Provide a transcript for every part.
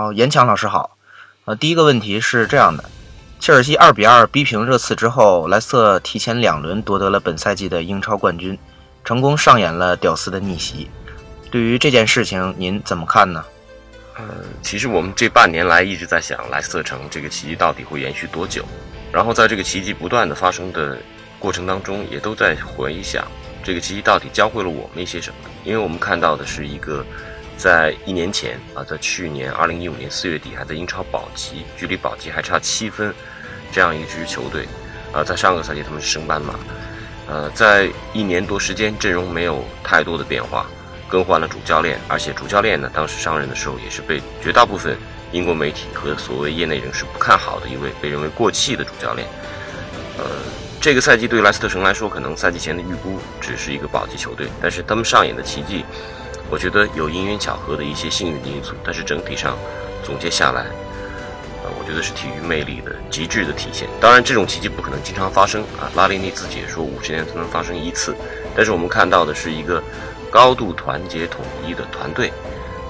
哦，严强老师好。呃，第一个问题是这样的：切尔西二比二逼平热刺之后，莱斯特提前两轮夺得了本赛季的英超冠军，成功上演了屌丝的逆袭。对于这件事情，您怎么看呢？呃，其实我们这半年来一直在想，莱斯特城这个奇迹到底会延续多久？然后在这个奇迹不断的发生的过程当中，也都在回想这个奇迹到底教会了我们一些什么。因为我们看到的是一个在一年前啊，在去年二零一五年四月底还在英超保级，距离保级还差七分，这样一支球队，啊，在上个赛季他们是升班马，呃，在一年多时间阵容没有太多的变化。更换了主教练，而且主教练呢，当时上任的时候也是被绝大部分英国媒体和所谓业内人士不看好的一位，被认为过气的主教练。呃，这个赛季对莱斯特城来说，可能赛季前的预估只是一个保级球队，但是他们上演的奇迹，我觉得有因缘巧合的一些幸运的因素，但是整体上总结下来，呃，我觉得是体育魅力的极致的体现。当然，这种奇迹不可能经常发生啊，拉利尼自己也说五十年才能发生一次，但是我们看到的是一个。高度团结统一的团队，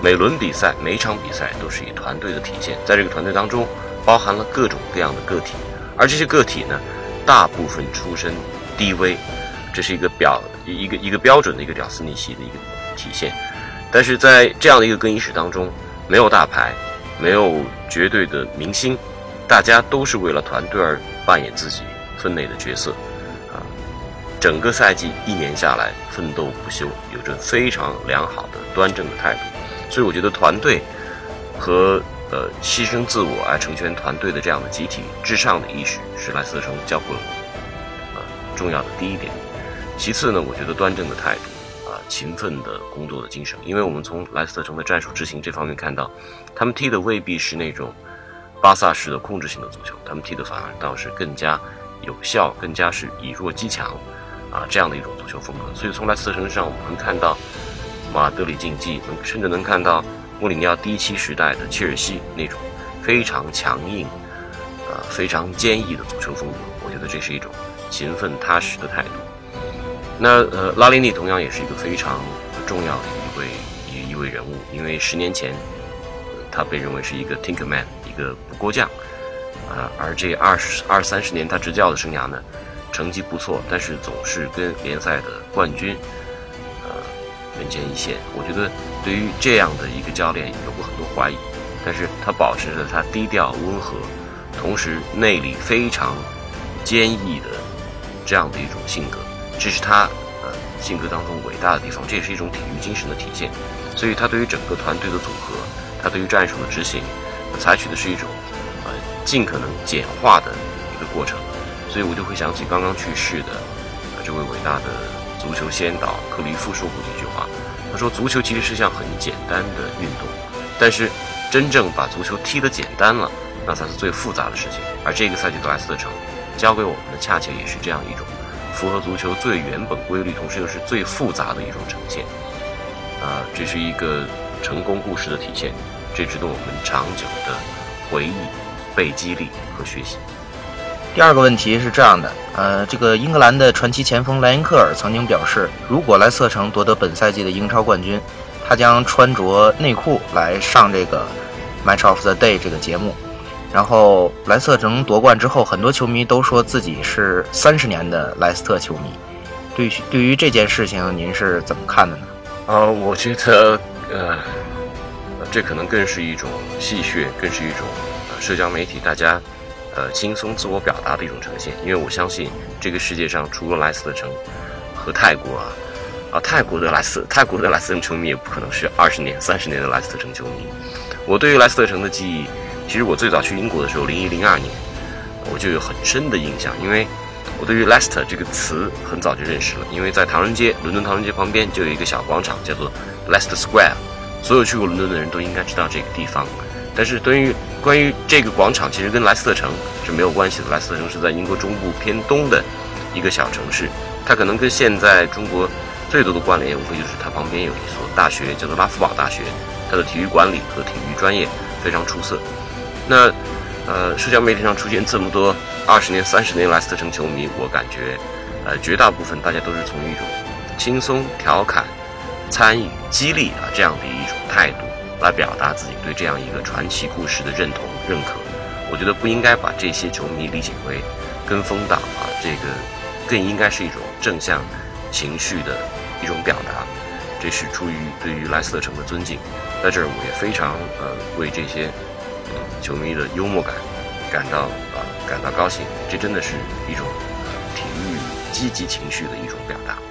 每轮比赛、每场比赛都是以团队的体现。在这个团队当中，包含了各种各样的个体，而这些个体呢，大部分出身低微，这是一个表一个一个标准的一个屌丝逆袭的一个体现。但是在这样的一个更衣室当中，没有大牌，没有绝对的明星，大家都是为了团队而扮演自己分内的角色。啊整个赛季一年下来，奋斗不休，有着非常良好的端正的态度，所以我觉得团队和呃牺牲自我来成全团队的这样的集体至上的意识，是莱斯特城教会了我呃重要的第一点。其次呢，我觉得端正的态度，勤奋的工作的精神，因为我们从莱斯特城的战术执行这方面看到，他们踢的未必是那种巴萨式的控制性的足球，他们踢的反而倒是更加有效，更加是以弱击强。啊，这样的一种足球风格，所以从莱斯特城上我们能看到马德里竞技，能甚至能看到穆里尼奥第一期时代的切尔西那种非常强硬、呃非常坚毅的足球风格。我觉得这是一种勤奋踏实的态度。那呃，拉利尼同样也是一个非常重要的一位一一位人物，因为十年前他被认为是一个 Tinker Man，一个不过将，啊，而这二十二三十年他执教的生涯呢？成绩不错，但是总是跟联赛的冠军，呃，人间一线。我觉得对于这样的一个教练有过很多怀疑，但是他保持着他低调温和，同时内里非常坚毅的这样的一种性格，这是他呃性格当中伟大的地方，这也是一种体育精神的体现。所以他对于整个团队的组合，他对于战术的执行，采取的是一种呃尽可能简化的一个过程。所以我就会想起刚刚去世的这位伟大的足球先导克里夫说过的一句话，他说：“足球其实是项很简单的运动，但是真正把足球踢得简单了，那才是最复杂的事情。而这个赛季的莱斯特城教给我们的，恰恰也是这样一种符合足球最原本规律，同时又是最复杂的一种呈现。啊，这是一个成功故事的体现，这值得我们长久的回忆、被激励和学习。”第二个问题是这样的，呃，这个英格兰的传奇前锋莱因克尔曾经表示，如果莱斯特城夺得本赛季的英超冠军，他将穿着内裤来上这个 Match of the Day 这个节目。然后莱斯特城夺冠之后，很多球迷都说自己是三十年的莱斯特球迷。对于对于这件事情，您是怎么看的呢？呃，我觉得，呃，这可能更是一种戏谑，更是一种呃社交媒体大家。呃，轻松自我表达的一种呈现，因为我相信这个世界上除了莱斯特城和泰国啊，啊，泰国的莱斯泰国的莱斯特城球迷也不可能是二十年、三十年的莱斯特城球迷。我对于莱斯特城的记忆，其实我最早去英国的时候，零一零二年，我就有很深的印象，因为我对于 Leicester 这个词很早就认识了，因为在唐人街，伦敦唐人街旁边就有一个小广场叫做 Leicester Square，所有去过伦敦的人都应该知道这个地方。但是对于关于这个广场，其实跟莱斯特城是没有关系的。莱斯特城是在英国中部偏东的一个小城市，它可能跟现在中国最多的关联，无非就是它旁边有一所大学，叫做拉夫堡大学，它的体育管理和体育专业非常出色。那呃，社交媒体上出现这么多二十年、三十年莱斯特城球迷，我感觉呃，绝大部分大家都是从一种轻松、调侃、参与、激励啊这样的一种态度来表达自己对这样一个传奇故事的认同认可。我觉得不应该把这些球迷理解为跟风党啊，这个更应该是一种正向情绪的一种表达。这是出于对于莱斯特城的尊敬。在这儿，我也非常呃为这些球迷的幽默感感到啊感到高兴。这真的是一种体育积极情绪的一种表达。